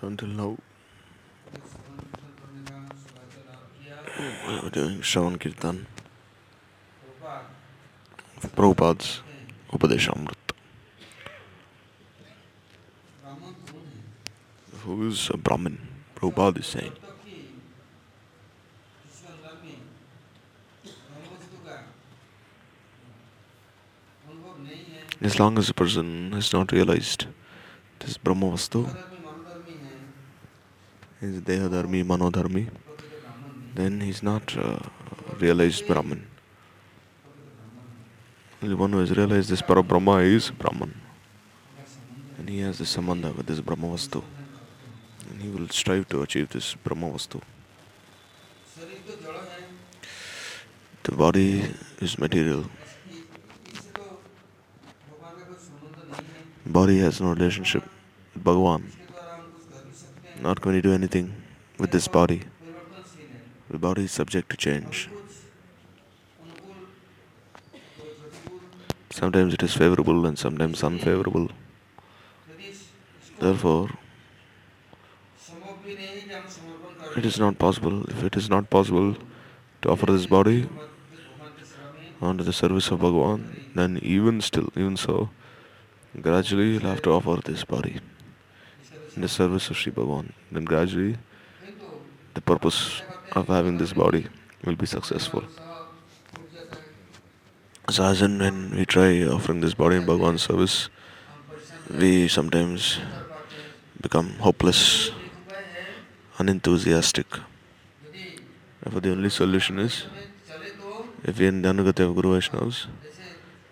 Until now, we were doing Shravan Prabhupada's Upadeshamrita. Who is a Brahmin? Prabhupada is saying. As long as a person has not realized this Brahma Vastu, is Dehadharmi, Manodharmi, then he's not uh, realized Brahman. The one who has realized this Parabrahma is Brahman. And he has this sambandha with this Brahma Vastu. And he will strive to achieve this Brahma Vastu. The body is material. Body has no relationship with Bhagavan. Not going to do anything with this body. The body is subject to change. Sometimes it is favorable and sometimes unfavorable. Therefore, it is not possible, if it is not possible to offer this body onto the service of Bhagavan, then even still, even so, gradually you'll have to offer this body in the service of Sri Bhagavan. Then gradually the purpose of having this body will be successful. So as and when we try offering this body in Bhagavan's service, we sometimes become hopeless, unenthusiastic. Therefore the only solution is if we are in the Anugati of Guru Vaishnavas,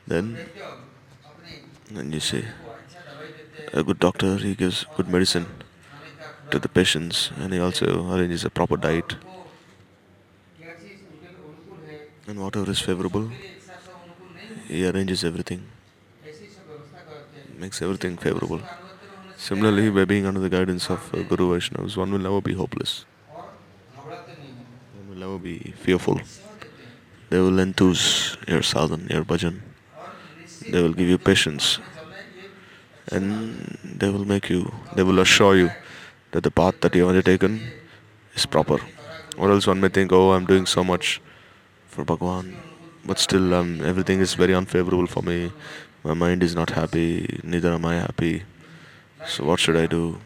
then and you see a good doctor he gives good medicine to the patients and he also arranges a proper diet. And whatever is favorable he arranges everything makes everything favorable. Similarly by being under the guidance of uh, guru vaishnavas one will never be hopeless. One will never be fearful. They will enthuse your sadhan your bhajan. They will give you patience and they will make you they will assure you that the path that you have undertaken is proper. Or else one may think oh i'm doing so much for bhagwan but still um, everything is very unfavorable for me. My mind is not happy neither am i happy. So what should i do?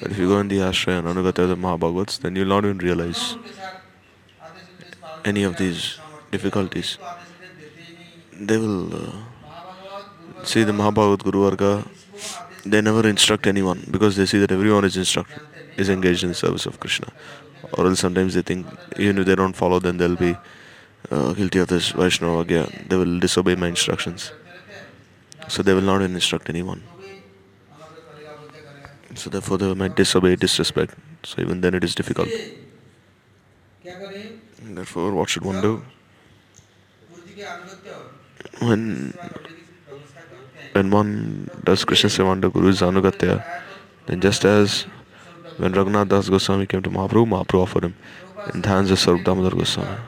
But if you go in the ashraya and anugata the mahabhagavats then you'll not even realize any of these difficulties they will uh, see the Mahabhagavat Guru Varga, they never instruct anyone because they see that everyone is instructed, is engaged in the service of Krishna. Or else sometimes they think even if they don't follow, then they'll be uh, guilty of this Vaishnava Agya. They will disobey my instructions. So they will not instruct anyone. So therefore they might disobey, disrespect. So even then it is difficult. Therefore, what should one do? When when one does Krishna Seva under Guru's Anugatya, then just as when Raghunath Das Goswami came to Mahaprabhu, Mahaprabhu offered him in the hands of Sarup Damodar Goswami.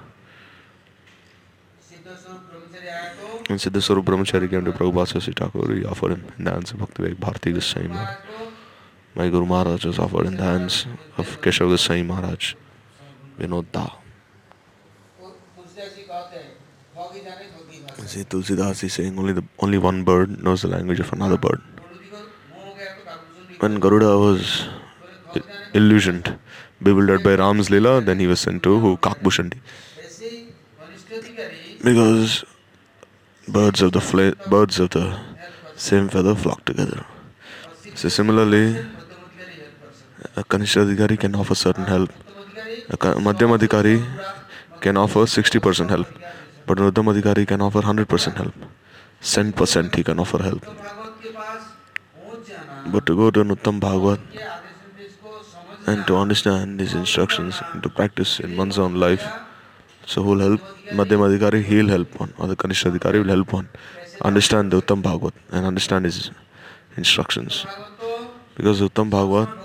When Siddha Sarup Brahmachari came to Prabhupada Sasi Thakur, he offered him in the hands of Bhakti Bharati Goswami Maharaj. My Guru Maharaj was offered in the hands of Keshav Goswami Maharaj, Vinod Da. See, Tulsidas is saying only the only one bird knows the language of another bird. When Garuda was illusioned, bewildered by Ram's Lila, then he was sent to who Kakbhushandi. Because birds of the fla- birds of the same feather flock together. So similarly, a Kanishadhikari can offer certain help. A Madhyamadhikari can offer 60% help. But udyam adhikari can offer hundred percent help cent percent he can offer help but to go to Uttam Bhagwat and to understand this instruction to practice in man's on life so whole help madhyam adhikari he help on other kanishtha adhikari will help on understand the uttama bhagavata and understand is instruction because uttama bhagavata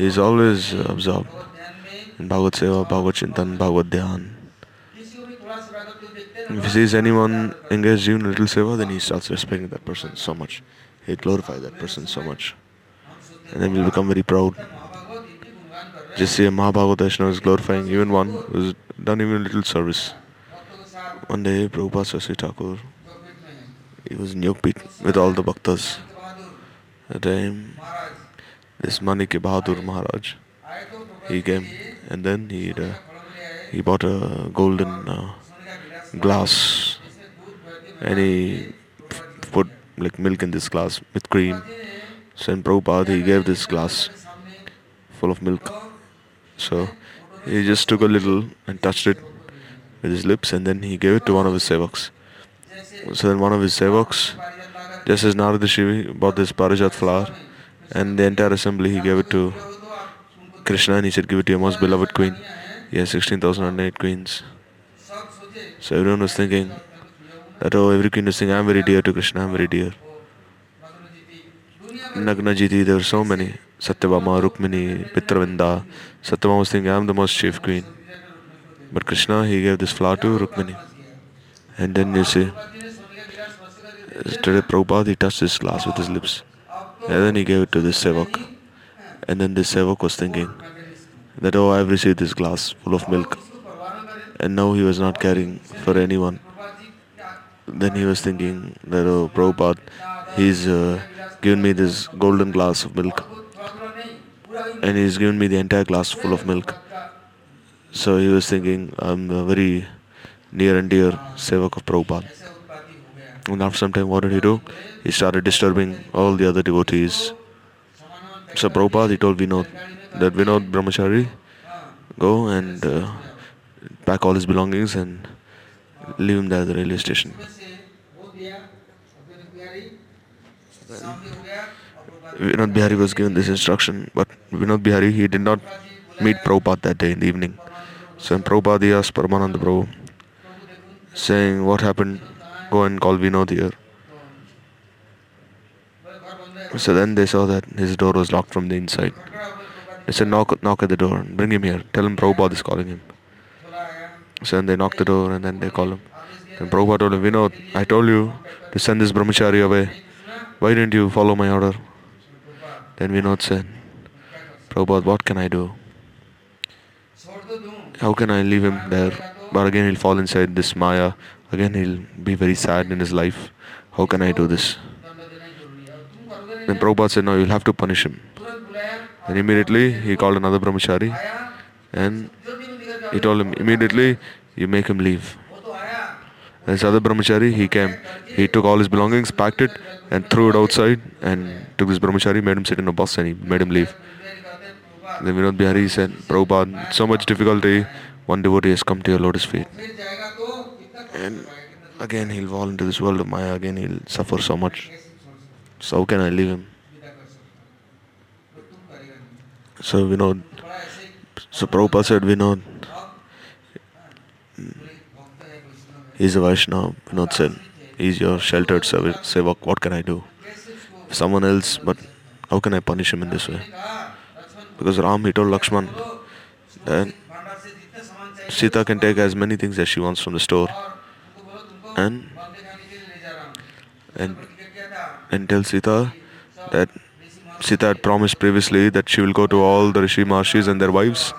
he is always observe bhagavata seva bhagavata chintan Bhagavat ध्यान If he sees anyone engaged in a little seva, then he starts respecting that person so much. He'll glorify that person so much. And then he'll become very proud. Just see a Mahabhagavad Vaishnava is glorifying even one who's done even a little service. One day, Prabhupada Sasi Thakur, he was in Yogpit with all the bhaktas. That time, this Manik Bahadur Maharaj, he came and then he uh, he bought a golden uh, glass he put like milk in this glass with cream. So in Prabhupada he gave this glass full of milk. So he just took a little and touched it with his lips and then he gave it to one of his sevaks. So then one of his sevaks, just as Narada Shivi bought this Parijat flower and the entire assembly he gave it to Krishna and he said give it to your most beloved queen. Has 16,008 queens. So everyone was thinking that oh every queen was saying I'm very dear to Krishna, I'm very dear. Nagna Jiti, there were so many. Satyabhama, Rukmini, Mitravinda. Satyabhama was thinking I'm the most chief queen. But Krishna, he gave this flower to Rukmini. And then you see, today Prabhupada, he touched this glass with his lips. And then he gave it to this sevak. And then this sevak was thinking that, oh, I've received this glass full of milk. And now he was not caring for anyone. Then he was thinking that, oh, Prabhupada, he's uh, given me this golden glass of milk. And he's given me the entire glass full of milk. So he was thinking, I'm very near and dear sevak of Prabhupada. And after some time, what did he do? He started disturbing all the other devotees. So Prabhupada, he told Vinod that Vinod Brahmachari, go and uh, pack all his belongings and leave him there at the railway station. Vinod Bihari was given this instruction, but Vinod Bihari, he did not meet Prabhupada that day in the evening. So Prabhupada asked Paramananda Prabhu, saying, what happened? Go and call Vinod here. So then they saw that his door was locked from the inside. They said, knock, knock at the door, bring him here. Tell him Prabhupada is calling him. So then they knocked the door and then they called him. And Prabhupada told him, Vinod, I told you to send this brahmachari away. Why didn't you follow my order? Then Vinod said, Prabhupada, what can I do? How can I leave him there? But again, he'll fall inside this Maya. Again, he'll be very sad in his life. How can I do this? Then Prabhupada said, No, you'll have to punish him. And immediately he called another brahmachari and he told him, Immediately you make him leave. And this other brahmachari, he came. He took all his belongings, packed it, and threw it outside and took this brahmachari, made him sit in a bus, and he made him leave. Then Vinod Bihari said, Prabhupada, so much difficulty, one devotee has come to your lotus feet. And again he'll fall into this world of Maya, again he'll suffer so much. So how can I leave him? So Vinod, so Prabhupada said, Vinod, he's a Vaishnava. Vinod said, he's your sheltered sevak, what can I do? Someone else, but how can I punish him in this way? Because Ram, he told Lakshman that Sita can take as many things as she wants from the store and and and tell Sita that Sita had promised previously that she will go to all the Rishi Marshis and their wives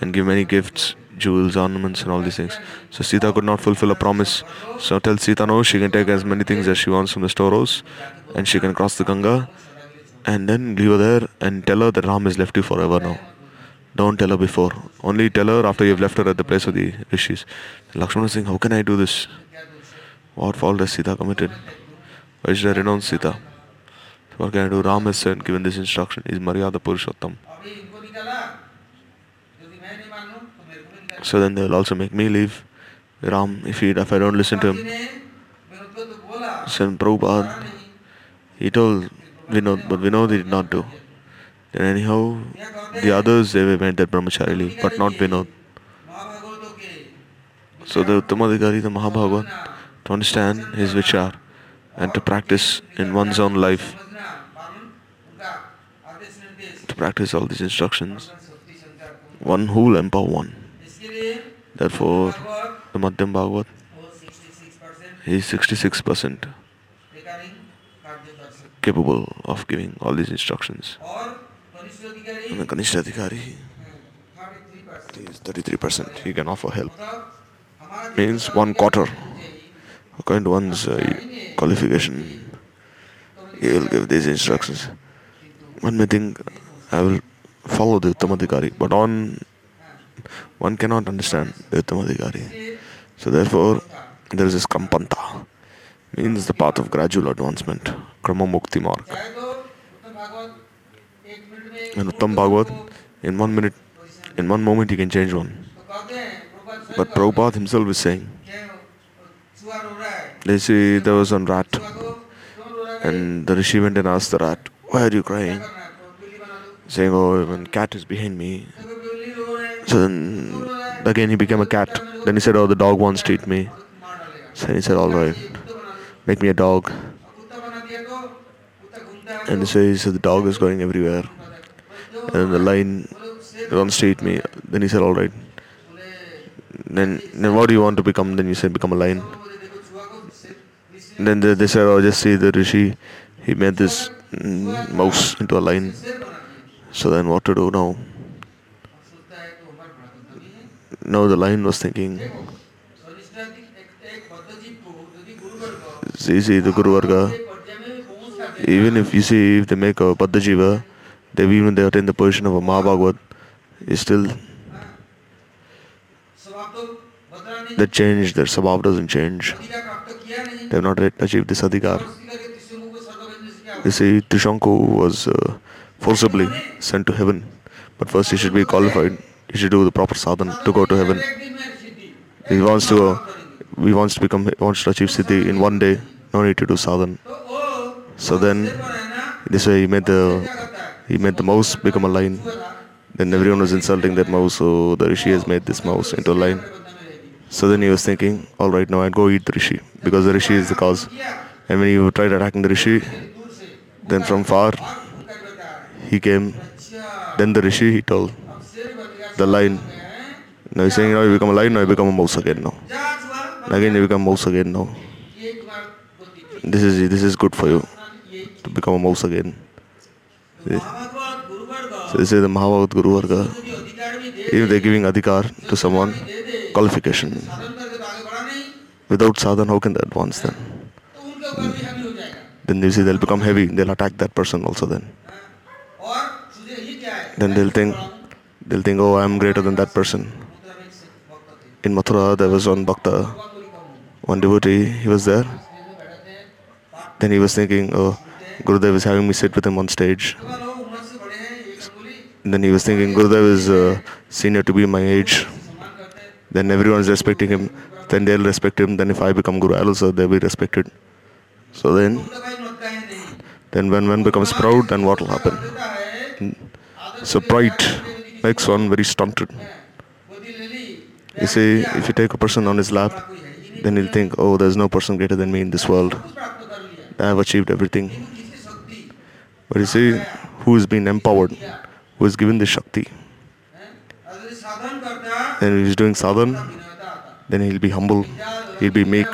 and give many gifts, jewels, ornaments, and all these things. So Sita could not fulfill a promise. So tell Sita no, she can take as many things as she wants from the storehouse and she can cross the Ganga and then leave her there and tell her that Ram has left you forever now. Don't tell her before. Only tell her after you've left her at the place of the rishis. Lakshmana is saying, How can I do this? What fault has Sita committed? Why should I renounce Sita? What can I do? Ram has said, given this instruction, is Maryada Purushottam. So then they will also make me leave. Ram, if he, if I don't listen to him. So Prabhupada, he told Vinod, but Vinod did not do. Then anyhow, the others they went that brahmachari leave, but not Vinod. So the Uttamadhikari, the Mahabhagavat, to understand his vichar and to practice in one's own life, to practice all these instructions, one who will empower one. Therefore, the Madhyam Bhagavat is 66% capable of giving all these instructions. And the Kanishta Adhikari is 33%. He can offer help. Means one quarter. According to one's uh, qualification, he will give these instructions. One may think, I will follow the Uttamadhikari, but on one cannot understand Drittam So therefore, there is this Krampanta, means the path of gradual advancement, Krama Mukti Mark. In Uttam in one minute, in one moment you can change one. But Prabhupada himself is saying, they see there was one rat, and the Rishi went and asked the rat, why are you crying? Saying, oh, even cat is behind me. So then again he became a cat. Then he said, Oh, the dog wants to eat me. So he said, All right, make me a dog. And so he said, The dog is going everywhere. And the lion wants to eat me. Then he said, All right. Then, then what do you want to become? Then you said, Become a lion. Then they, they said, Oh, just see the Rishi. He made this mm, mouse into a lion. So then what to do now? Now the lion was thinking, see, see the Guru Varga, even if you see, if they make a Baddhajiva, they even they attain the position of a Mahabhagavad, is still the change, their sabab doesn't change. They have not achieved this adhikar. You see, Trishanku was uh, forcibly sent to heaven, but first he should be qualified he should do the proper sadhana to go to heaven. He wants to he wants to become wants to achieve siddhi in one day. No need to do sadhana. So then, this way he made the he made the mouse become a lion. Then everyone was insulting that mouse, so the rishi has made this mouse into a lion. So then he was thinking, all right, now I go eat the rishi because the rishi is the cause. And when he tried attacking the rishi, then from far he came. Then the rishi he told the line. Now he's saying, you know, you become a lion, now you become a mouse again now. Again you become mouse again now. This is this is good for you to become a mouse again. So this is the Mahavat Guru Varga. If they're giving adhikar to someone, qualification. Without sadhan, how can they advance then? Then you see they'll become heavy, they'll attack that person also then. Then they'll think They'll think, oh, I'm greater than that person. In Mathura, there was one bhakta, one devotee, he was there. Then he was thinking, oh, Gurudev is having me sit with him on stage. And then he was thinking, Gurudev is a senior to be my age. Then everyone's respecting him. Then they'll respect him. Then if I become Guru, also they'll be respected. So then, then when one becomes proud, then what will happen? So pride makes one very stunted. You see, if you take a person on his lap, then he'll think, oh, there's no person greater than me in this world. I have achieved everything. But you see, who is being empowered? Who is given the Shakti? Then if he's doing sadhan, then he'll be humble, he'll be meek.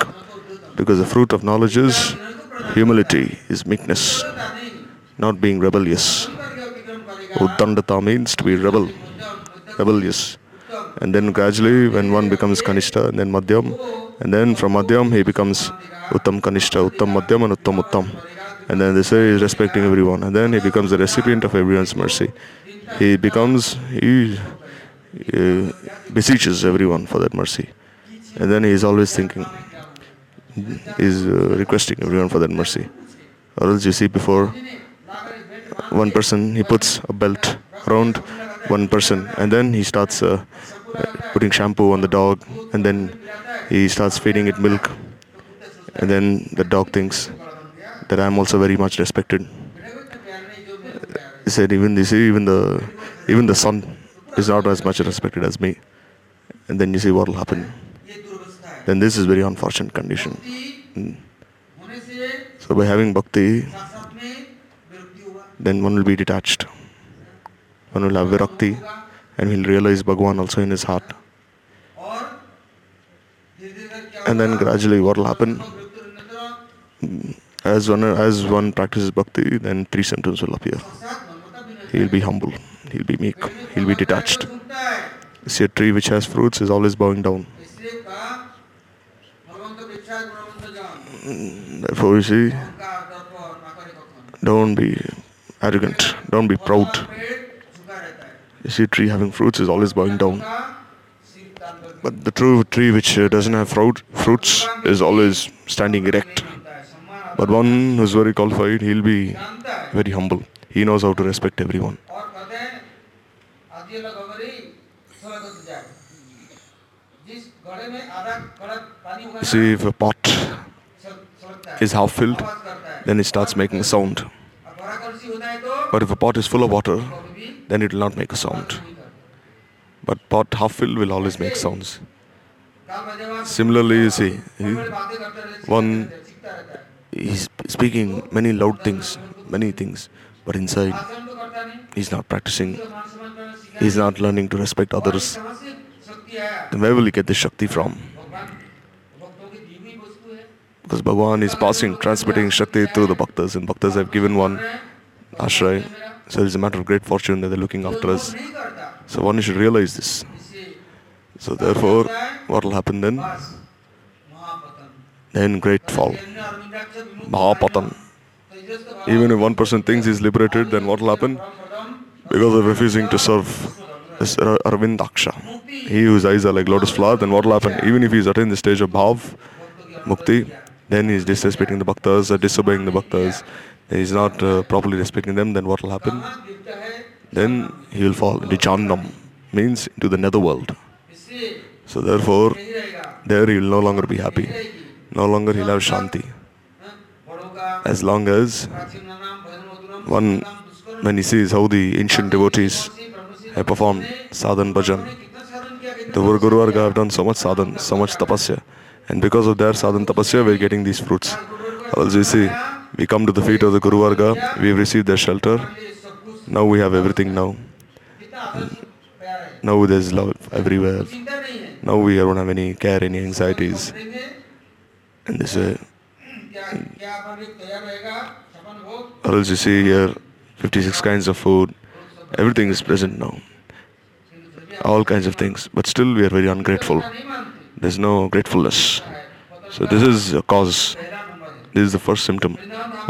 Because the fruit of knowledge is humility, is meekness, not being rebellious. Uttandata means to be rebel, rebellious. And then gradually, when one becomes Kanishta, and then Madhyam, and then from Madhyam, he becomes Uttam Kanishta, Uttam Madhyam, and Uttam Uttam. And then they say he is respecting everyone. And then he becomes the recipient of everyone's mercy. He becomes, he, he beseeches everyone for that mercy. And then he is always thinking, is uh, requesting everyone for that mercy. Or else you see before one person he puts a belt around one person and then he starts uh, putting shampoo on the dog and then he starts feeding it milk and then the dog thinks that I'm also very much respected. He said even this even the even the son is not as much respected as me. And then you see what will happen. Then this is very unfortunate condition. Hmm. So by having bhakti, then one will be detached. One will have virakti and he'll realize Bhagwan also in his heart. And then gradually what will happen? Mm, as one, as one practices bhakti, then three symptoms will appear. He'll be humble, he'll be meek, he'll be detached. See, a tree which has fruits is always bowing down. Mm, therefore, you see, don't be arrogant. Don't be proud. You see, a tree having fruits is always bowing down. But the true tree which uh, doesn't have fruit, fruits is always standing erect. But one who's very qualified, he'll be very humble. He knows how to respect everyone. See, if a pot is half filled, then it starts making a sound. But if a pot is full of water, then it will not make a sound. But pot half filled will always make sounds. Similarly, you see, one is speaking many loud things, many things, but inside he's not practicing, he's not learning to respect others. Then where will he get the Shakti from? Because Bhagavan is passing, transmitting Shakti through the Bhaktas, and Bhaktas have given one ashray. So it's a matter of great fortune that they're looking after us. So one should realize this. So therefore, what will happen then? Then great fall. Mahapatan. Even if one person thinks he's liberated, then what will happen? Because of refusing to serve this Arvindaksha. He whose eyes are like lotus flower, then what will happen? Even if he's attained the stage of bhav, mukti, then he is disrespecting the bhaktas or disobeying the bhaktas, he is not uh, properly respecting them, then what will happen? Then he will fall into means into the netherworld. So therefore, there he will no longer be happy. No longer he'll have Shanti. As long as one, when he sees how the ancient devotees have performed sadhan bhajan, the Guru have done so much sadhan, so much tapasya, and because of their sadhan tapasya, we're getting these fruits. Also, you see, we come to the feet of the Guru Varga, we've received their shelter. Now we have everything now. Now there's love everywhere. Now we don't have any care, any anxieties. And this way, or else you see here 56 kinds of food, everything is present now. All kinds of things, but still we are very ungrateful there's no gratefulness. So this is a cause. This is the first symptom.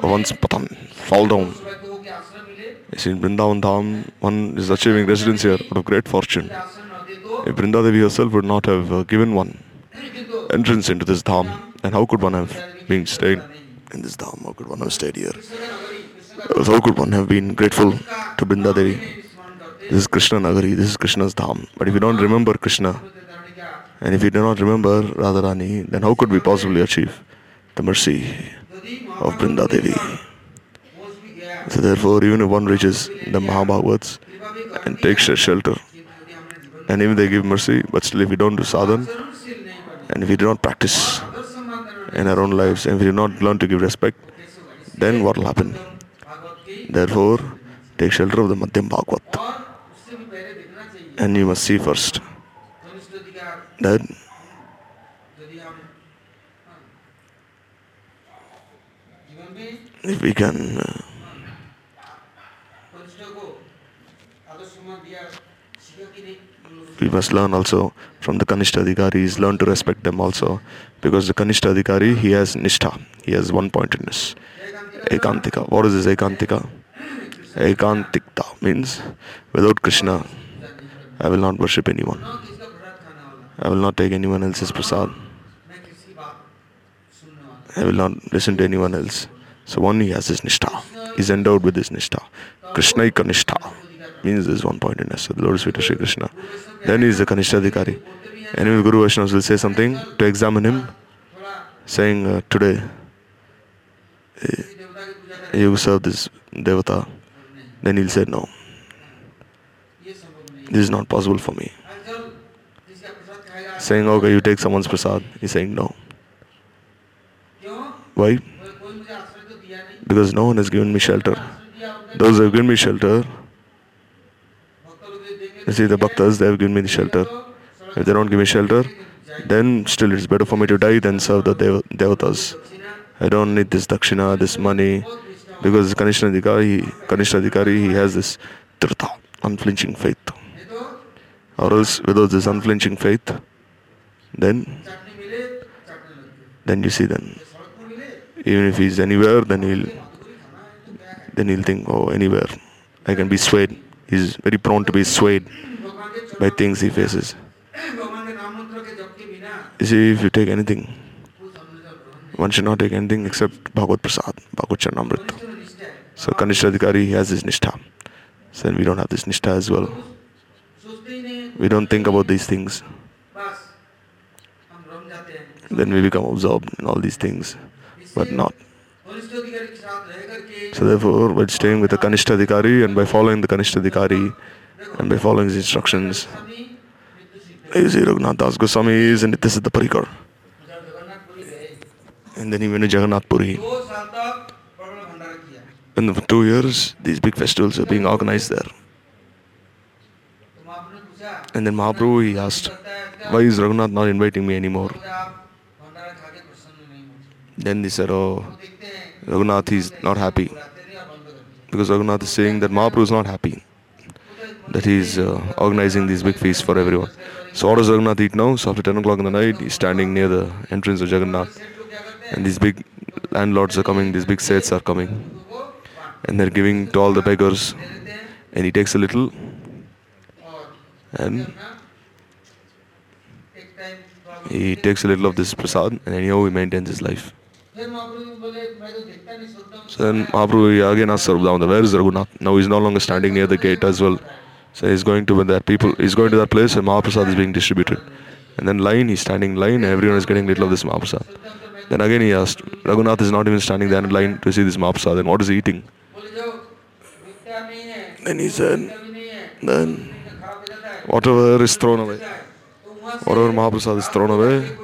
One's patan, fall down. You see, in Vrindavan Dham, one is achieving residence here out of great fortune. If Vrindadevi herself would not have uh, given one entrance into this Dham, and how could one have been staying in this Dham? How could one have stayed here? So how could one have been grateful to Vrindadevi? This is Krishna Nagari, this is Krishna's Dham. But if you don't remember Krishna, and if you do not remember Radharani, then how could we possibly achieve the mercy of Brinda Devi? So therefore, even if one reaches the Mahabhagavats and takes a shelter, and even they give mercy, but still if we don't do sadhana, and if we do not practice in our own lives, and if we do not learn to give respect, then what will happen? Therefore, take shelter of the Madhyam Bhagavat. And you must see first that If we can uh, we must learn also from the Kanishta Adhikaris, learn to respect them also because the Kanishta Adhikari, he has Nishtha, he has one pointedness. Ekantika. What is this Ekantika? Ekantikta means without Krishna, I will not worship anyone. I will not take anyone else's prasad. I will not listen to anyone else. So one who has this nishtha He's endowed with this nishtha. Krishnaika nishtha means there's one point in us. So the Lord is Vita Shri Krishna. Then he is the Kanishta Dikari. Anyway, Guru Vaishnavas will say something to examine him, saying, uh, Today eh, you serve this Devata. Then he'll say, No, this is not possible for me saying, okay, you take someone's prasad. He's saying, no. Why? Because no one has given me shelter. Those who have given me shelter, you see, the bhaktas, they have given me the shelter. If they don't give me shelter, then still it's better for me to die than serve the dev- devatas. I don't need this dakshina, this money, because Kanishtha Dikari, Kanishtha Dikari, he has this trita, unflinching faith. Or else, without this unflinching faith, then? Then you see then even if he's anywhere then he'll then he'll think oh anywhere. I can be swayed. He's very prone to be swayed by things he faces. You see if you take anything one should not take anything except bhagavad prasad bhagavad chanamrita so kanishta adhikari has his nishtha. So we don't have this nishtha as well. We don't think about these things then we become absorbed in all these things, but not. So therefore, by staying with the Kanishta and by following the Kanishta and by following his instructions, you see Raghunath Das Goswami is and this Parikar. And then he went to Jagannath Puri. And for two years, these big festivals are being organized there. And then Mahaprabhu, he asked, why is Raghunath not inviting me anymore? then they said, Oh, Raghunath is not happy. Because Raghunath is saying that Mahaprabhu is not happy, that he is uh, organizing these big feasts for everyone. So, what does Raghunath eat now? So, after 10 o'clock in the night, he's standing near the entrance of Jagannath, and these big landlords are coming, these big sets are coming, and they're giving to all the beggars, and he takes a little, and he takes a little of this prasad, and anyhow, he maintains his life. So then Mahaprabhu again asks Raghunathan, where is Raghunath? Now he's no longer standing near the gate as well. So he's going to that people he's going to that place and Mahaprasad is being distributed. And then line, he's standing line, everyone is getting little of this Mahaprasad. Then again he asked, Raghunath is not even standing there in line to see this Mahaprasad, then what is he eating? Then he said, then whatever is thrown away, whatever Mahaprasad is thrown away,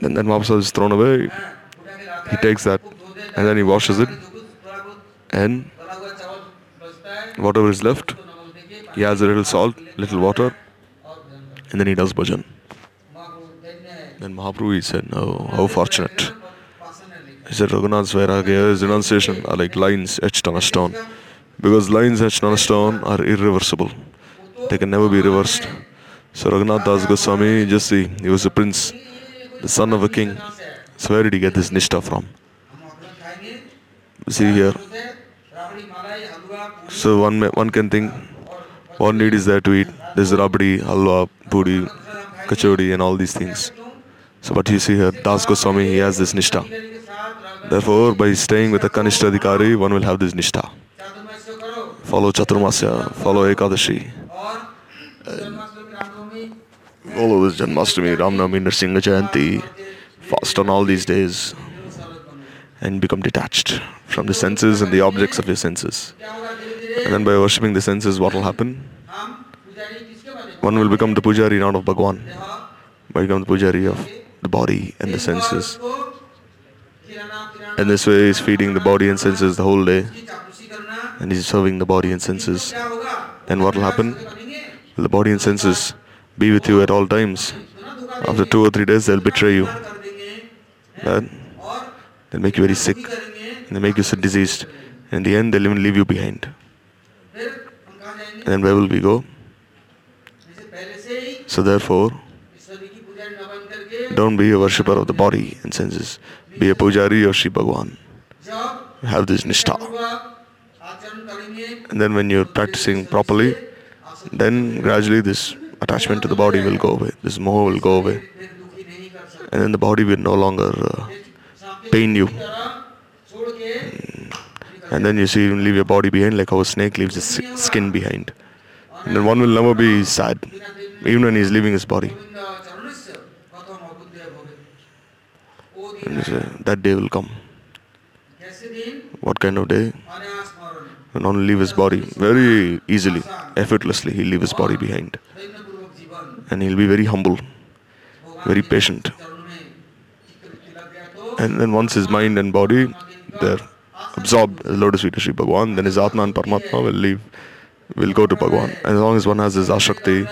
then that Mahaprasad is thrown away, he takes that and then he washes it. And whatever is left he adds a little salt little water and then he does bhajan. Then mahaprabhu he said oh how fortunate. He said raghunath's his renunciation are like lines etched on a stone. Because lines etched on a stone are irreversible. They can never be reversed. So raghunath das goswami just see he was a prince the son of a king. So where did he get this nishta from? See here. So one one can think one need is there to eat. There's rabdi, halwa, puri, kachori and all these things. So but you see here, Das Goswami, he has this nishta. Therefore, by staying with a Kanishta Adhikari, one will have this nishta. Follow Chaturmasya, follow Ekadashi. Uh, follow this Janmashtami, Ramnami, Nrsimha Jayanti fast on all these days and become detached from the senses and the objects of your senses. And then by worshipping the senses, what will happen? One will become the pujari not of Bhagwan, but become the pujari of the body and the senses. And this way, he's feeding the body and senses the whole day, and he's serving the body and senses. Then what will happen? Will the body and senses be with you at all times? After two or three days, they'll betray you. They'll make you very sick. They make you so diseased. In the end, they'll even leave you behind. And then where will we go? So therefore, don't be a worshipper of the body and senses. Be a pujari or Shri Bhagwan. Have this nishtha. And then when you're practicing properly, then gradually this attachment to the body will go away. This moha will go away and then the body will no longer uh, pain you. Mm. And then you see, you leave your body behind like how a snake leaves its skin behind. And then one will never be sad, even when he's leaving his body. And say, that day will come. What kind of day? And only leave his body very easily, effortlessly. He'll leave his body behind. And he'll be very humble, very patient. And then once his mind and body, they're absorbed as Lotus feet of Sri Bhagwan, then his Atma and Paramatma will leave, will go to Bhagwan. And as long as one has his Ashakti,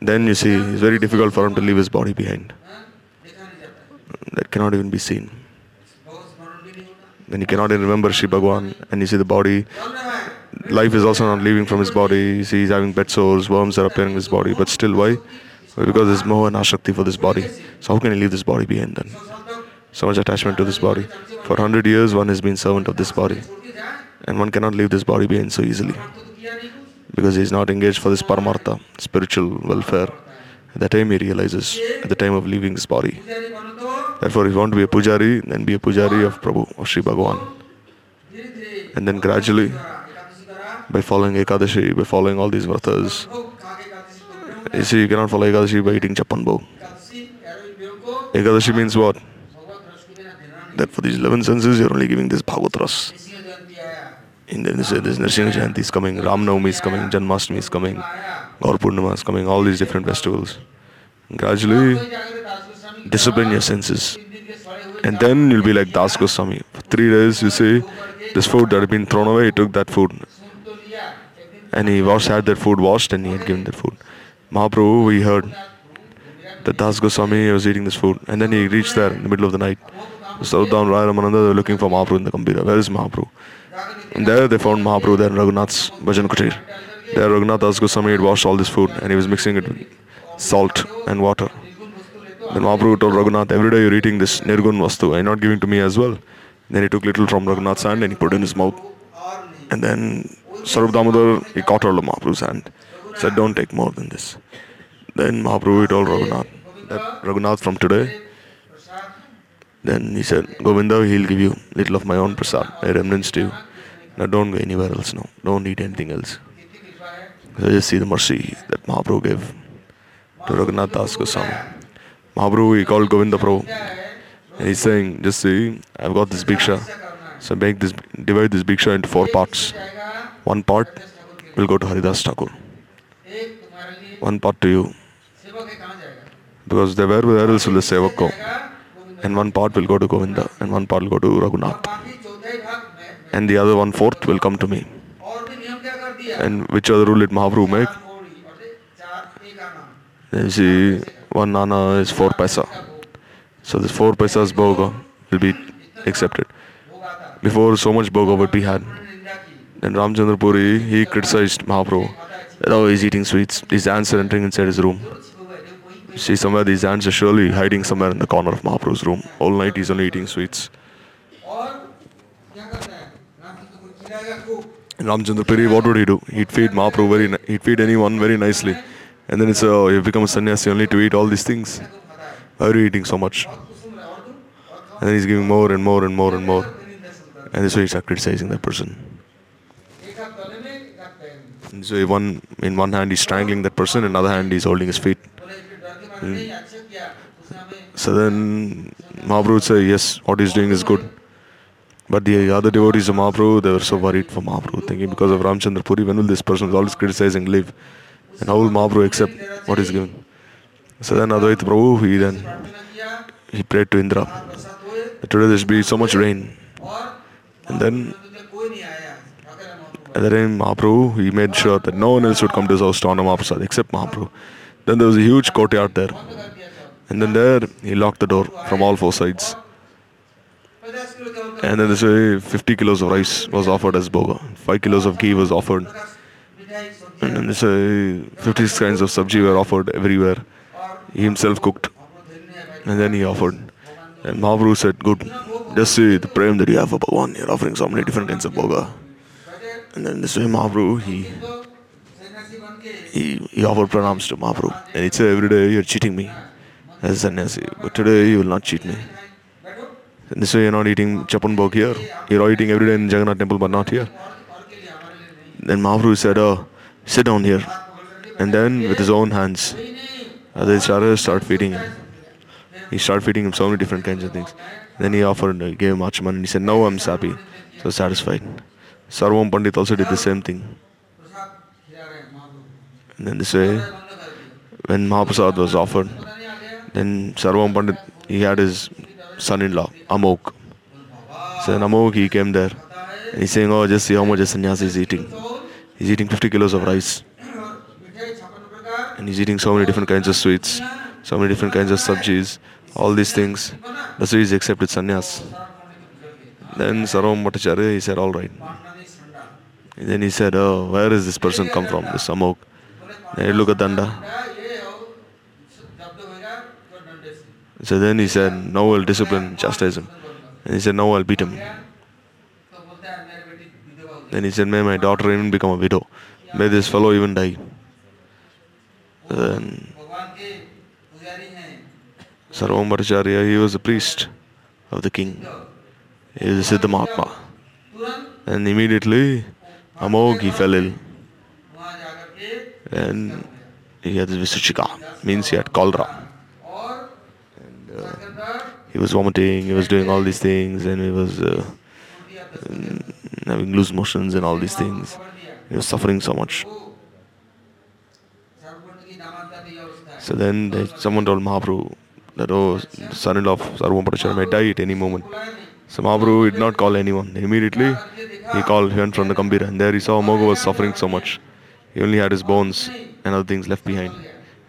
then you see it's very difficult for him to leave his body behind. That cannot even be seen. Then he cannot even remember Sri Bhagwan, and you see the body. Life is also not leaving from his body. You see, he's having bed sores, worms are appearing in his body, but still, why? Because there's moha and ashakti for this body. So, how can he leave this body behind then? so much attachment to this body. For 100 years, one has been servant of this body. And one cannot leave this body behind so easily. Because he is not engaged for this paramartha, spiritual welfare. At the time he realizes, at the time of leaving this body. Therefore, if you want to be a pujari, then be a pujari of Prabhu, of Sri Bhagavan. And then gradually, by following Ekadashi, by following all these vratas, you see, you cannot follow Ekadashi by eating chapanbo. Ekadashi means what? that for these 11 senses, you're only giving this Bhagavatras. And then they say this Nrsimha Jayanti is coming, Ram Navami is coming, Janmashtami is coming, Gaur Purnima is coming, all these different festivals. Gradually, discipline your senses. And then you'll be like Das Goswami. For three days, you see, this food that had been thrown away, he took that food. And he washed had that food washed and he had given that food. Mahaprabhu, we heard that Das Goswami was eating this food. And then he reached there in the middle of the night. South down Ramananda they were looking for Mahaprabhu in the Gambhira. Where is Mahaprabhu? And there they found Mahaprabhu there in Raghunath's Bhajan Kutir. There Raghunath asked Goswami had washed all this food and he was mixing it with salt and water. Then Mahaprabhu told Raghunath, every day you're eating this Nirgun Vastu Are you not giving to me as well. Then he took little from Raghunath's hand and he put it in his mouth. And then Swarup Damodar, he caught hold of Mahaprabhu's hand. Said, don't take more than this. Then Mahaprabhu told Raghunath that Raghunath from today then he said, Govinda, he'll give you little of my own prasad, my remnants to you. Now don't go anywhere else now. Don't eat anything else. So just see the mercy that Mahaprabhu gave to Raghunath Das Goswami. Mahaprabhu, he called Govinda Prabhu. And he's saying, just see, I've got this bhiksha. So make this, divide this bhiksha into four parts. One part will go to Haridas Thakur. One part to you. Because they were, where else will the sevak go? and one part will go to Govinda, and one part will go to Raghunath, and the other one fourth will come to me. And which other rule did Mahaprabhu make? You see, one nana is four paisa. So this four paisas bhoga will be accepted. Before so much bhoga would be had. Then Ramchandra Puri, he criticized Mahaprabhu. Now oh, he's eating sweets. his answer entering inside his room. See, somewhere these ants are surely hiding somewhere in the corner of Mahaprabhu's room. All night he's only eating sweets. Ramchandra Puri, what would he do? He'd feed Mahaprabhu very, ni- he'd feed anyone very nicely. And then it's uh, a, you become a sannyasi only to eat all these things. Why are you eating so much? And then he's giving more and more and more and more. And this way he's criticizing that person. And so one, in one hand he's strangling that person, in another hand he's holding his feet. Hmm. So then Mahaprabhu said, Yes, what he's doing is good. But the other devotees of Mahaprabhu, they were so worried for Mahaprabhu, thinking because of Ramchandra Puri, when will this person is always criticizing live? And how will Mahaprabhu accept he's given? So then Advaita Prabhu, he then he prayed to Indra. Today there should be so much rain. And then and then Mahaprabhu, he made sure that no one else would come to his house to honor Mahaprasad except Mahaprabhu. Then there was a huge courtyard there. And then there, he locked the door from all four sides. And then this way, 50 kilos of rice was offered as boga. 5 kilos of ghee was offered. And then this way, 56 kinds of sabji were offered everywhere. He himself cooked. And then he offered. And Mahaprabhu said, Good, just see the prayer that you have for Bhagavan. You're offering so many different kinds of boga. And then this way, Mahaprabhu, he he offered pranams to Mahaprabhu and he said, Every day you're cheating me as a sannyasi, but today you will not cheat me. And this way you're not eating chapun bhog here. You're eating every day in Jagannath temple, but not here. Then Mahaprabhu said, oh, Sit down here. And then with his own hands, Adhicharya started feeding him. He started feeding him so many different kinds of things. Then he offered, gave him achaman, and he said, Now I'm happy. So satisfied. Sarvam Pandit also did the same thing. And then this way, when Mahaprasad was offered, then Sarvam Pandit, he had his son-in-law, Amok. So then Amok, he came there. And he's saying, oh, just see how much a sannyasi is eating. He's eating 50 kilos of rice. And he's eating so many different kinds of sweets, so many different kinds of sabjis, all these things. That's why he's accepted sannyas. Then Sarvabhauma Bhattacharya, he said, all right. And then he said, oh, where is this person come from, this Amok? look at Danda. So then he said, No, I'll discipline, chastise him. And he said, No, I'll beat him. Then he said, May my daughter even become a widow. May this fellow even die. Then Sarvamacharya, he was a priest of the king. He was a And immediately, Amog, he fell ill and he had this visuchika, means he had cholera. And uh, he was vomiting, he was doing all these things, and he was uh, mm, having loose motions and all these things. He was suffering so much. So then they, someone told Mahaprabhu that, oh, the son in law of may die at any moment. So Mahaprabhu did not call anyone. Immediately he called, he went from the Gambhira, and there he saw Mogo was suffering so much. He only had his bones and other things left behind.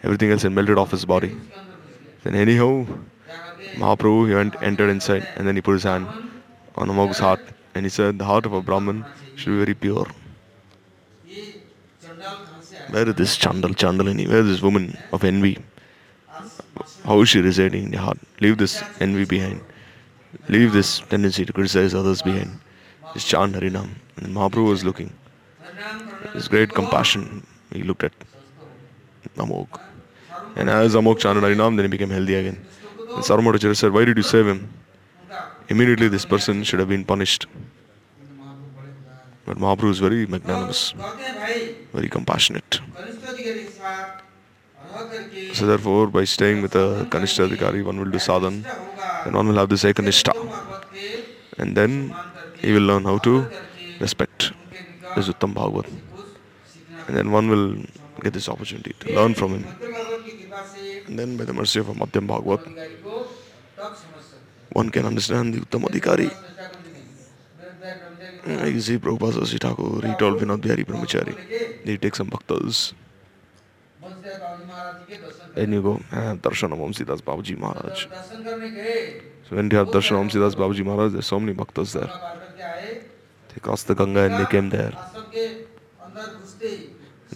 Everything else had melted off his body. Then, anyhow, Mahaprabhu he went, entered inside and then he put his hand on Amog's heart and he said, The heart of a Brahmin should be very pure. Where is this Chandal, Chandalini? Where is this woman of envy? How is she residing in your heart? Leave this envy behind. Leave this tendency to criticize others behind. Just chant Harinam. And Mahaprabhu was looking. His great compassion, he looked at Amok. And as Amok chanted Harinam, then he became healthy again. And Saramodachari said, Why did you save him? Immediately, this person should have been punished. But Mahaprabhu is very magnanimous, very compassionate. So, therefore, by staying with a Kanishta Adhikari, one will do sadhan, and one will have this Ekanishta. And then he will learn how to respect this Uttam Bhagavat and then one will get this opportunity to learn from him. And then by the mercy of a Madhyam Bhagavat, one can understand the Uttam Adhikari. You see Prabhupada Sasi Thakur, he told Vinod Bihari Brahmachari, he take some bhaktas. Then you go, ah, Darshan of Om Babaji Maharaj. So when you have Darshan of Om Siddhas Babaji Maharaj, there's so many bhaktas there. They crossed the Ganga and they came there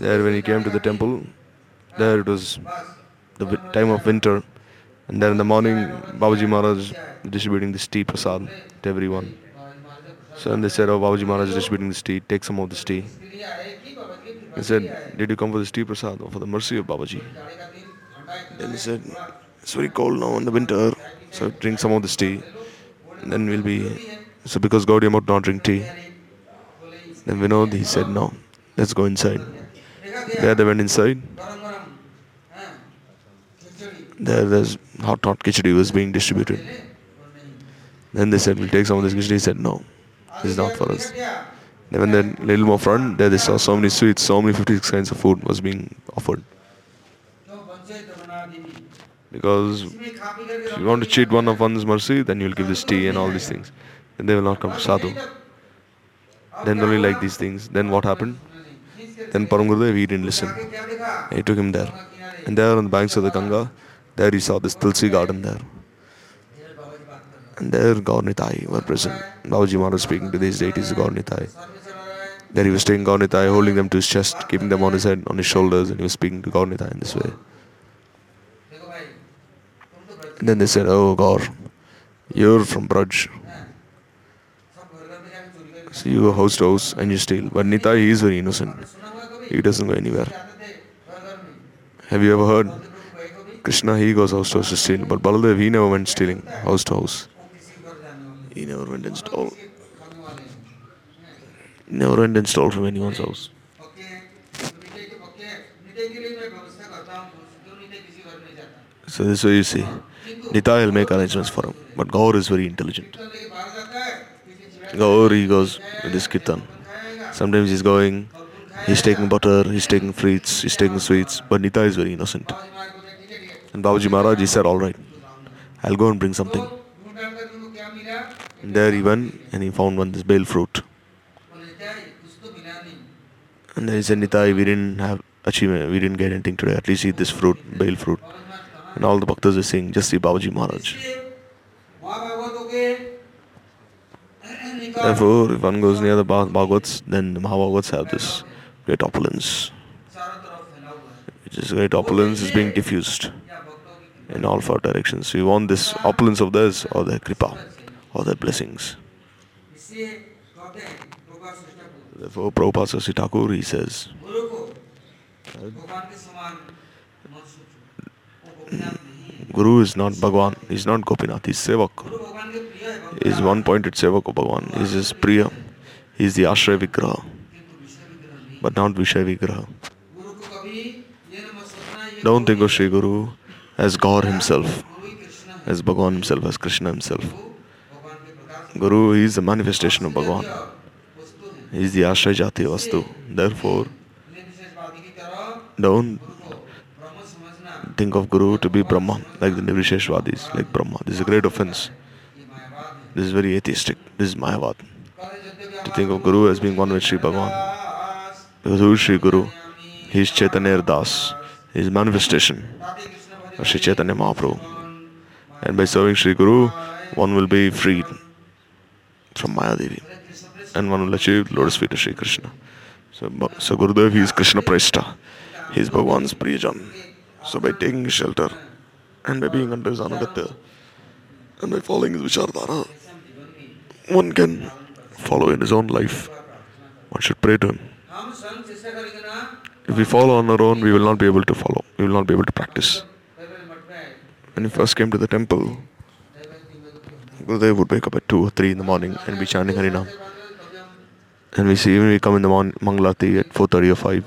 there when he came to the temple, there it was the time of winter. And then in the morning, Babaji Maharaj distributing this tea prasad to everyone. So and they said, oh, Babaji Maharaj is distributing this tea, take some of this tea. He said, did you come for this tea prasad or for the mercy of Babaji? Then he said, it's very cold now in the winter, so drink some of this tea. And then we'll be, so because Gaudiya would not drink tea. Then Vinod, he said, no, let's go inside. There they went inside. There there's hot hot khichdi was being distributed. Then they said, We'll take some of this khichdi. He said, No, this is not for us. Then when little more front, there they saw so many sweets, so many 56 kinds of food was being offered. Because if you want to cheat one of one's mercy, then you'll give this tea and all these things. Then they will not come to sadhu. Then only like these things. Then what happened? Then Param Gurudev, he didn't listen. He took him there. And there on the banks of the Ganga, there he saw this Tulsi garden there. And there Gaurnitai were present. Babaji Maharaj speaking to these deities, Gaurnitai. There he was taking Gaurnitai, holding them to his chest, keeping them on his head, on his shoulders, and he was speaking to Gaurnitai in this way. And then they said, Oh Gaur, you're from Braj. So you go house to house and you steal. But Nitai, he is very innocent. He doesn't go anywhere. Have you ever heard? Krishna, he goes house to house to steal. But Baladev, he never went stealing house to house. He never went and stole. Never went and stole from anyone's house. So this way you see, Nitai will make arrangements for him. But Gaur is very intelligent. Gaur, he goes with his kirtan. Sometimes he's going, He's taking butter, he's taking fruits, he's taking sweets, but Nitai is very innocent. And Babaji Maharaj, he said, Alright, I'll go and bring something. And there he went and he found one, this bale fruit. And then he said, Nitai, we didn't have achievement, we didn't get anything today, at least eat this fruit, bale fruit. And all the bhaktas are saying, just see Babaji Maharaj. Therefore, if one goes near the Bhagavats, then the Mahabhagavats have this great opulence. Which is great opulence is being diffused in all four directions. We want this opulence of theirs or their kripa or their blessings. Therefore, Prabhupada Sasi he says, Guru is not Bhagwan, he is not Gopinath, he is Sevak. He is one pointed Sevak of Bhagwan, he is his Priya, he is the Ashray Vigraha but not Vishay Vigraha. Don't think of Sri Guru as God Himself, as Bhagavan Himself, as Krishna Himself. Guru is the manifestation of Bhagavan. He is the ashraya Jati Vastu. Therefore, don't think of Guru to be Brahma, like the Nirvisheshavadis, like Brahma. This is a great offense. This is very atheistic. This is Mayavad. To think of Guru as being one with Sri Bhagavan. Who is Sri Guru? He is Chaitanya Das. He is manifestation of Sri Chaitanya Mahaprabhu. And by serving Sri Guru, one will be freed from Mayadevi. And one will achieve lotus feet of Sri Krishna. So, so Gurudev, he is Krishna Preshtha. He is Bhagwan's Priyajan. So by taking shelter and by being under his Anugatya and by following his Vichardhara, one can follow in his own life. One should pray to him. If we follow on our own, we will not be able to follow, we will not be able to practice. When he first came to the temple, Gurudev would wake up at 2 or 3 in the morning and be chanting Harinam. And we see, even we come in the morning, Mangalati at 4.30 or 5,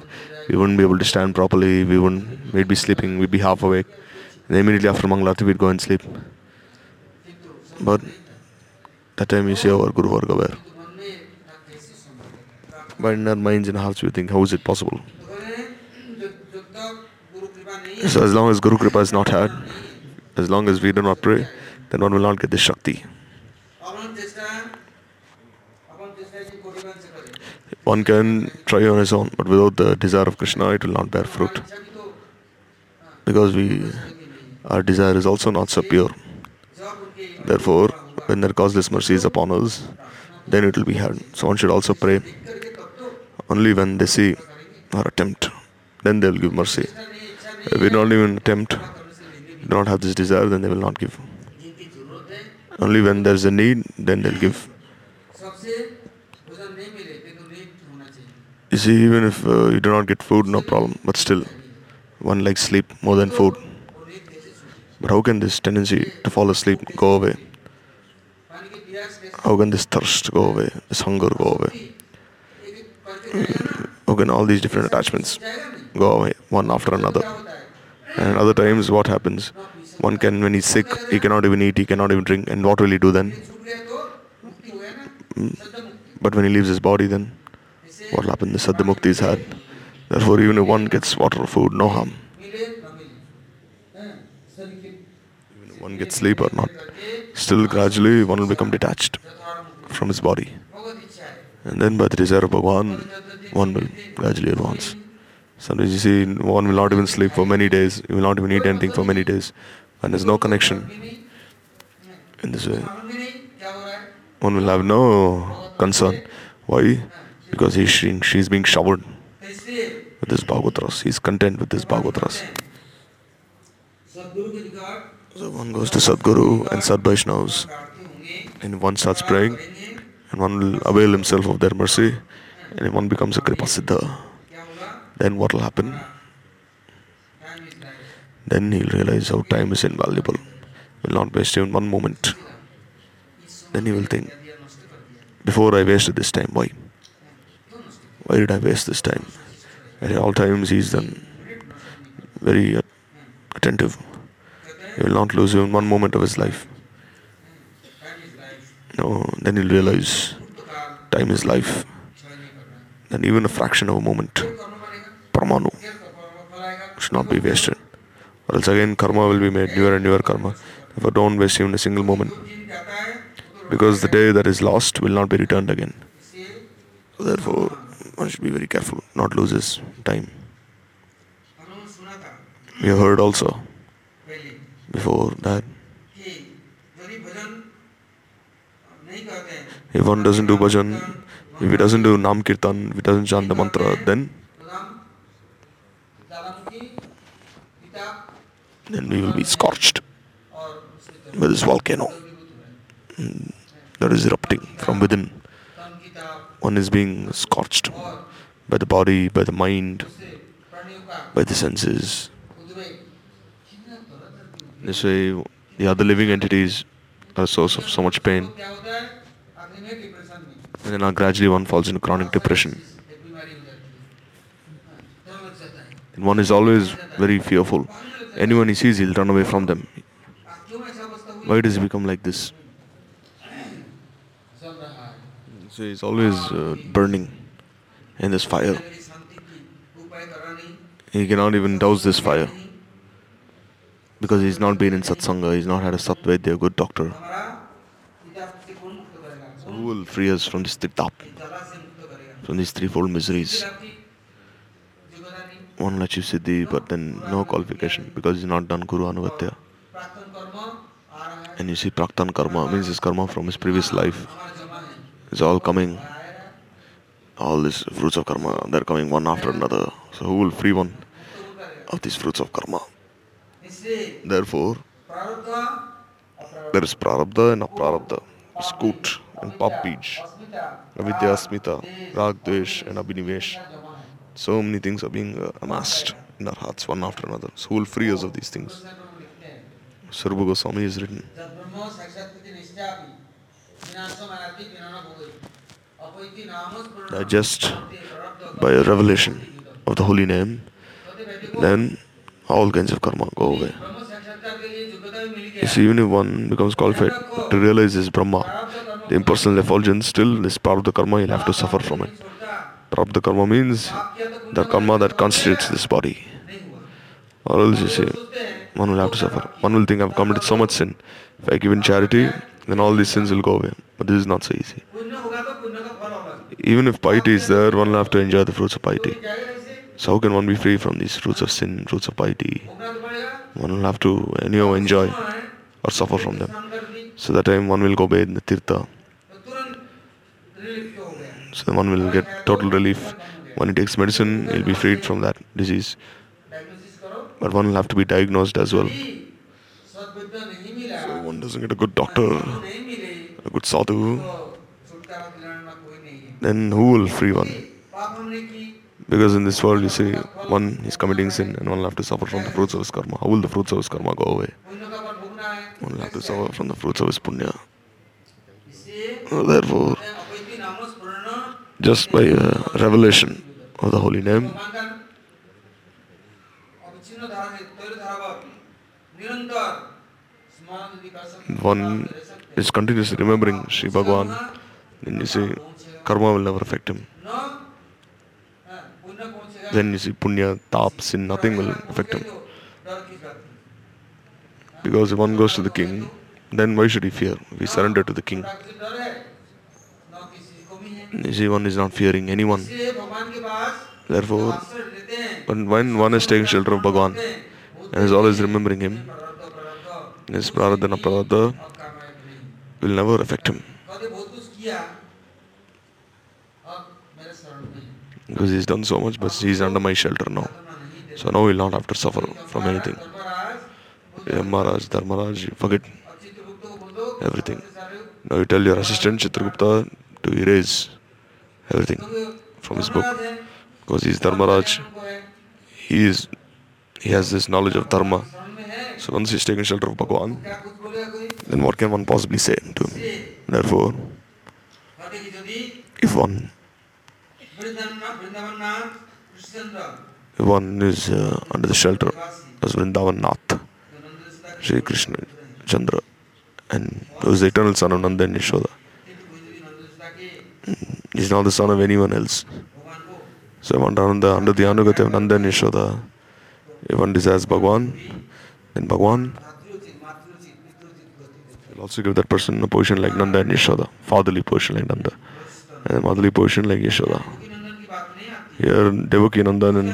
we wouldn't be able to stand properly, we wouldn't, we'd be sleeping, we'd be half awake. And immediately after Mangalati, we'd go and sleep. But that time you see our Guru Varga where. But in our minds and hearts, we think, how is it possible? So as long as Guru Kripa is not had, as long as we do not pray, then one will not get the Shakti. One can try on his own, but without the desire of Krishna, it will not bear fruit. Because we, our desire is also not so pure. Therefore, when their causeless mercy is upon us, then it will be had. So one should also pray only when they see our attempt, then they will give mercy. If we don't even attempt, don't have this desire, then they will not give. Only when there is a need, then they'll give. You see, even if uh, you do not get food, no problem, but still, one likes sleep more than food. But how can this tendency to fall asleep go away? How can this thirst go away? This hunger go away? How can all these different attachments go away one after another? And other times, what happens? One can, when he's sick, he cannot even eat, he cannot even drink, and what will he do then? Mm. But when he leaves his body, then what will happen? The Saddamukti is had. Therefore, even if one gets water or food, no harm. Even if one gets sleep or not, still gradually one will become detached from his body. And then, by the desire of Bhagwan, one will gradually advance. Sometimes you see one will not even sleep for many days, you will not even eat anything for many days, and there's no connection. In this way, one will have no concern. Why? Because he's being showered with this Bhagavad He's content with this bhagavatras. So one goes to Sadguru and Sadvaishnavas, and one starts praying, and one will avail himself of their mercy, and one becomes a Kripa Siddha then what will happen? Then he'll realize how time is invaluable. Will not waste even one moment. Then he will think, before I wasted this time, why? Why did I waste this time? At all times he is then very attentive. He will not lose even one moment of his life. No, then he'll realize time is life. Then even a fraction of a moment. Parmanu should not be wasted. Or else again karma will be made, newer and newer karma. Therefore don't waste even a single moment. Because the day that is lost will not be returned again. Therefore one should be very careful, not lose his time. We heard also before that. If one doesn't do bhajan, if he doesn't do Nam Kirtan, if he doesn't chant the mantra, then then we will be scorched by this volcano hmm. that is erupting from within. One is being scorched by the body, by the mind, by the senses. This way, the other living entities are a source of so much pain. And then gradually one falls into chronic depression. And one is always very fearful anyone he sees, he'll run away from them. Why does he become like this? So he's always uh, burning in this fire. He cannot even douse this fire because he's not been in satsanga, he's not had a satvedya, a good doctor. So who will free us from this tap, from these threefold miseries? one will achieve siddhi, but then no qualification because he's not done Guru Anuvatya. And you see, Praktan karma means his karma from his previous life is all coming. All these fruits of karma, they're coming one after another. So, who will free one of these fruits of karma? Therefore, there is prarabdha and aprarabdha, scoot and pap beach, avidya smita, rag dvesh and abhinivesh. So many things are being uh, amassed in our hearts, one after another. So will free us of these things. Sarva Goswami has written. Digest by a revelation of the holy name, then all kinds of karma go away. You see, even if one becomes qualified to realize his Brahma, the impersonal effulgence, still is part of the karma, he'll have to suffer from it. Rab the karma means the karma that constitutes this body. Or else you see, one will have to suffer. One will think I've committed so much sin. If I give in charity, then all these sins will go away. But this is not so easy. Even if piety is there, one will have to enjoy the fruits of piety. So how can one be free from these fruits of sin, fruits of piety? One will have to anyhow enjoy or suffer from them. So that time one will go bathe in the tirtha. So one will get total relief. When he takes medicine, he'll be freed from that disease. But one will have to be diagnosed as well. So one doesn't get a good doctor, a good sadhu, then who will free one? Because in this world, you see, one is committing sin and one will have to suffer from the fruits of his karma. How will the fruits of his karma go away? One will have to suffer from the fruits of his punya. Therefore, just by revelation of the holy name. One is continuously remembering Sri Bhagwan, then you see karma will never affect him. Then you see punya, tap, sin, nothing will affect him. Because if one goes to the king, then why should he fear? We surrender to the king. Nizivan is not fearing anyone. Therefore, when one is taking shelter of Bhagwan and is always remembering Him, his Praradhana Praradha will never affect him. Because he's done so much, but he's under my shelter now. So now he'll not have to suffer from anything. Yeah, Maharaj, Dharmaraj, forget everything. Now you tell your assistant Chitragupta to erase everything from his book. Because he's Dharmaraj. He is he has this knowledge of dharma. So once he's taken shelter of Bhagwan, then what can one possibly say to him? Therefore, if one if one is uh, under the shelter as Vrindavan Nath, Sri Krishna Chandra, and who is the eternal son of Nanda and Yashoda. He's not the son of anyone else. So Vandananda, under the Anugatya of Nanda Nishoda, if one desires Bhagwan, then Bhagwan will also give that person a position like Nanda and Yashoda, fatherly position like Nanda, and a motherly position like Yashoda. Here, Devaki Nandan and,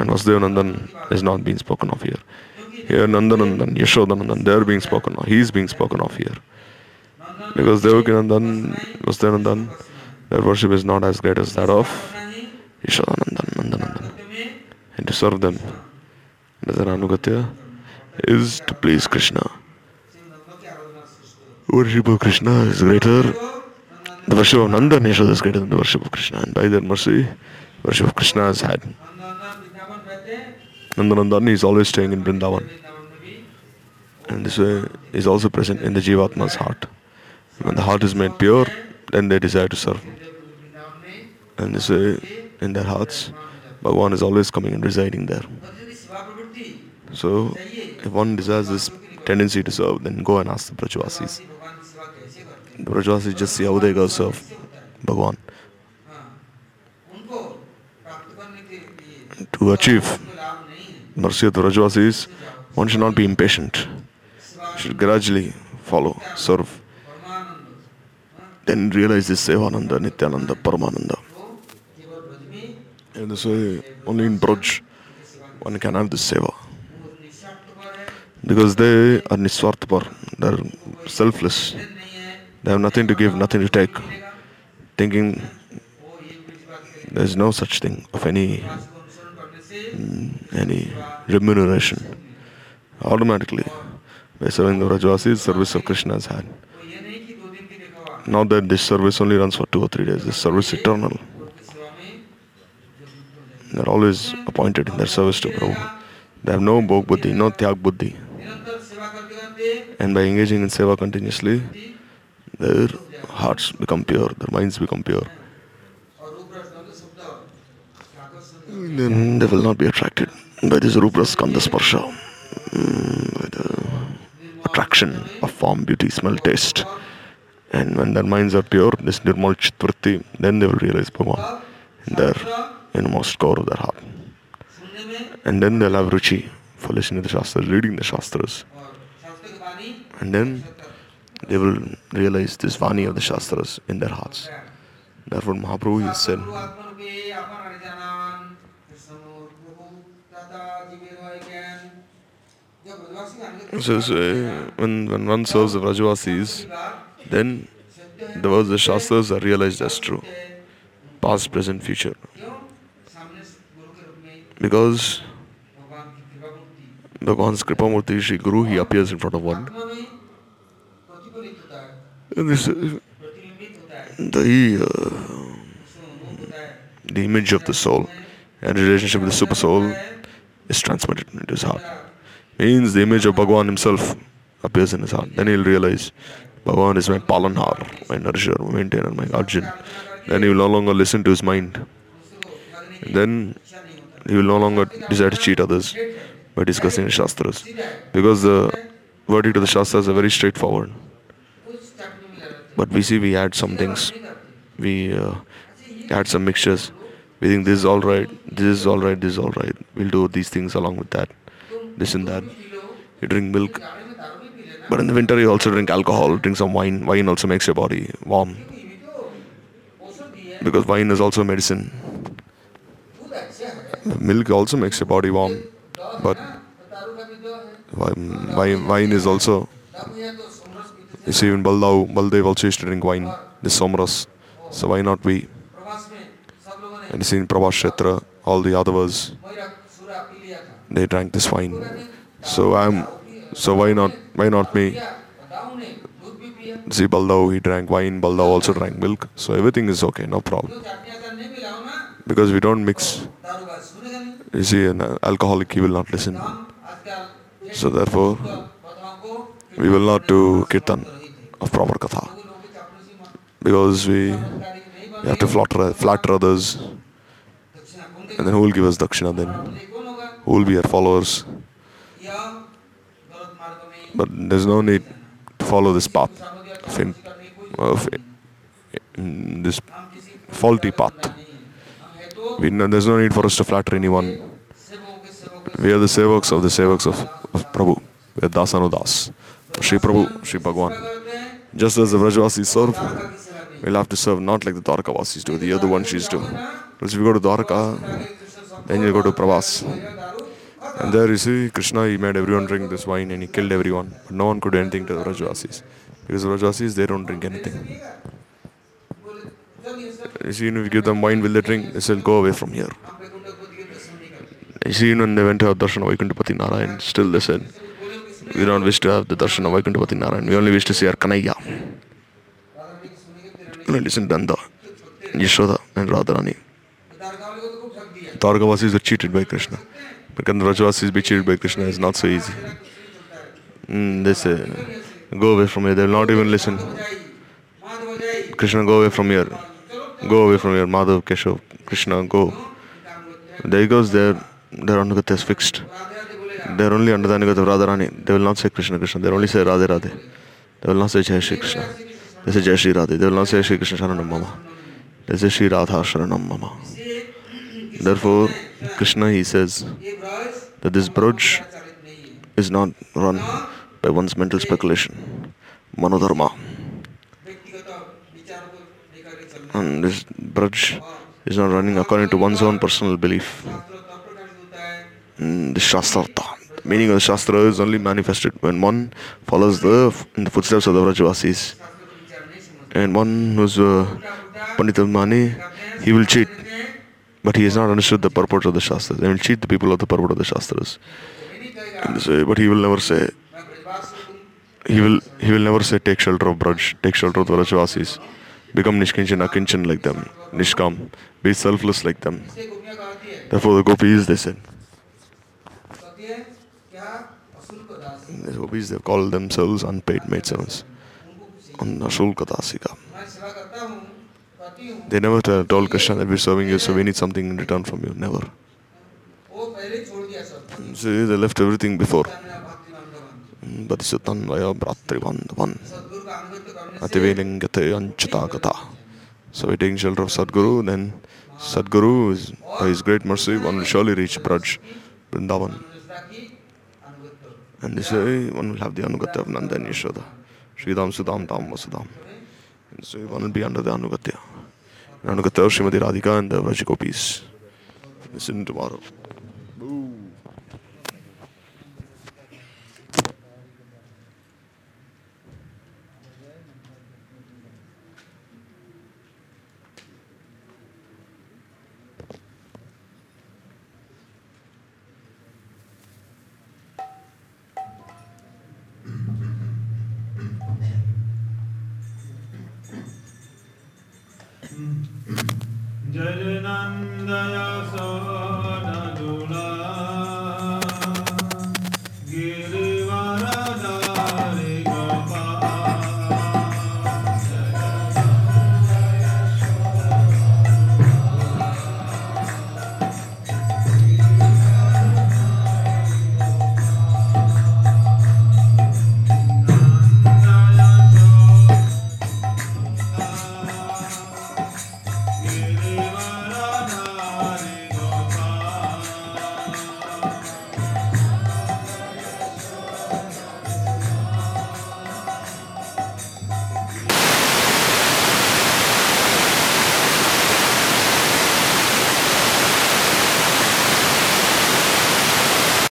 and Vasudevanandan is not being spoken of here. Here, Nandanandan, Yashodanandan, they are being spoken of, he is being spoken of here because Devakinandan Vastanandan, their worship is not as great as that of Yashodanandan, Nandanandan. And to serve them, their anugatya is to please Krishna. Worship of Krishna is greater, the worship of Nanda Yashoda is greater than the worship of Krishna, and by their mercy, worship of Krishna is had. Nandanandan is always staying in Vrindavan. And this way is also present in the Jivatma's heart. When the heart is made pure, then they desire to serve. And this way, in their hearts, Bhagavan is always coming and residing there. So, if one desires this tendency to serve, then go and ask the Brajvasis. The Brajvasis just see how they go serve Bhagavan. To achieve mercy of the Brajvasis, one should not be impatient. Should gradually follow, serve, then realize this Sevananda, Nityananda, Paramananda. And this way, only in Braj, one can have this seva. Because they are niswarthapar, they're selfless. They have nothing to give, nothing to take. Thinking there's no such thing of any mm, any remuneration. Automatically, by serving the Brajvasis, service of Krishna's is had. Not that this service only runs for two or three days, this service is eternal. They're always appointed in their service to Prabhu. They have no bhog buddhi, no tyag buddhi. And by engaging in seva continuously, their hearts become pure, their minds become pure. Then they will not be attracted by this rupras skandha sparsha, mm, the attraction of form, beauty, smell, taste. And when their minds are pure, this nirmal chitvritti, then they will realize Bhagavan in their innermost core of their heart. And then they'll have ruchi for listening to the Shastras, reading the Shastras. And then they will realize this Vani of the Shastras in their hearts. Therefore, Mahaprabhu has said, says, uh, when, when one serves the Vrajavasis, then the words of the Shastras are realized as true. Past, present, future. Because Bhagavan's Kripamurti, Shri Guru, he appears in front of one. This, uh, the, uh, the image of the soul and relationship with the super soul is transmitted into his heart. Means the image of Bhagavan himself appears in his heart. Then he'll realize Bhagavan is my palanhar, my nourisher, my maintainer, my guardian. Then he will no longer listen to his mind. Then he will no longer desire to cheat others by discussing the Shastras. Because the verdict of the Shastras are very straightforward. But we see we add some things. We uh, add some mixtures. We think this is all right, this is all right, this is all right. We'll do these things along with that, this and that. You drink milk, but in the winter you also drink alcohol, drink some wine. Wine also makes your body warm because wine is also medicine. Milk also makes your body warm, but wine, wine, is also. You see, even Baldev, Baldev also used to drink wine, this Somras. So why not we? And you see in Prabhas Kshetra, all the others, they drank this wine. So I'm, so why not, why not me? See, Baldev, he drank wine, Baldev also drank milk. So everything is okay, no problem. Because we don't mix. You see, an alcoholic, he will not listen. So therefore, we will not do kirtan of proper katha. Because we, we have to flatter, flatter others. And then who will give us dakshina then? Who will be our followers? But there's no need to follow this path of, in, of in this faulty path. We, there's no need for us to flatter anyone. We are the sevaks of the sevaks of, of Prabhu. We are Dasanudas. Sri Prabhu, Sri Bhagwan. Just as the Vrajavasis serve, we'll have to serve not like the Dwarkavasis do, the other one she's do. Because if you go to Dwarka, then you go to Prabhas. And there you see, Krishna, he made everyone drink this wine and he killed everyone. But no one could do anything to the Rajasis, Because the Rajasis they don't drink anything. You see, if you give them wine, will they drink? They said, go away from here. You see, when they went to have darshan of Vaikuntapati Narayan, still they said, we don't wish to have the darshan of Vaikuntapati Narayan. We only wish to see our Kanhaiya. Listen, Danda, Yashoda and Radharani. Targavasis were cheated by Krishna. Can the Rajavasis cheated by Krishna is not so easy. है Mm, they say, go away from here. They will not even listen. Krishna, go away from here. Go away from here. Madhav, Keshav, Krishna, go. हैं There he goes, their, their Anugata is fixed. They are only under the Anugata of Radharani. They will not say Krishna, Krishna. They will only say Radhe, Radhe. They will not say Jai Shri Krishna. They say Jai Shri Radhe. They will not say Shri Krishna Sharanam Mama. They say Shri Radha Sharanam Mama. Therefore, Krishna he says that this Braj is not run by one's mental speculation, manodharma. And this Braj is not running according to one's own personal belief. The Shastrartha. The meaning of the Shastra is only manifested when one follows the, the footsteps of the Vrajavasis. And one who's a Panditamani, he will cheat but he has not understood the purport of the Shastras They will cheat the people of the purport of the Shastras. But he will never say, he will, he will never say, take shelter of Braj, take shelter of the Brajvasis, become Nishkinchan, Akinchan like them, Nishkam, be selfless like them. Therefore, the gopis, they said, the gopis, they call themselves unpaid maid servants. Annashulka Dasika. They never told Krishna that we're serving you, so we need something in return from you. Never. So they left everything before. Mm, but it's Tanvaya Bhratribandavan. Ativelingate Anchitakata. So we're taking shelter of Sadguru, then Sadguru, is, by his great mercy, one will surely reach Braj, Vrindavan. And they say one will have the Anugatya of Nanda and Yashoda. Sridam Sudam Tam Vasudam. And so one will be under the Anugatya. Anugatya of Srimati Radhika and the Vrajagopis. Listen tomorrow. Celinanda ya sağ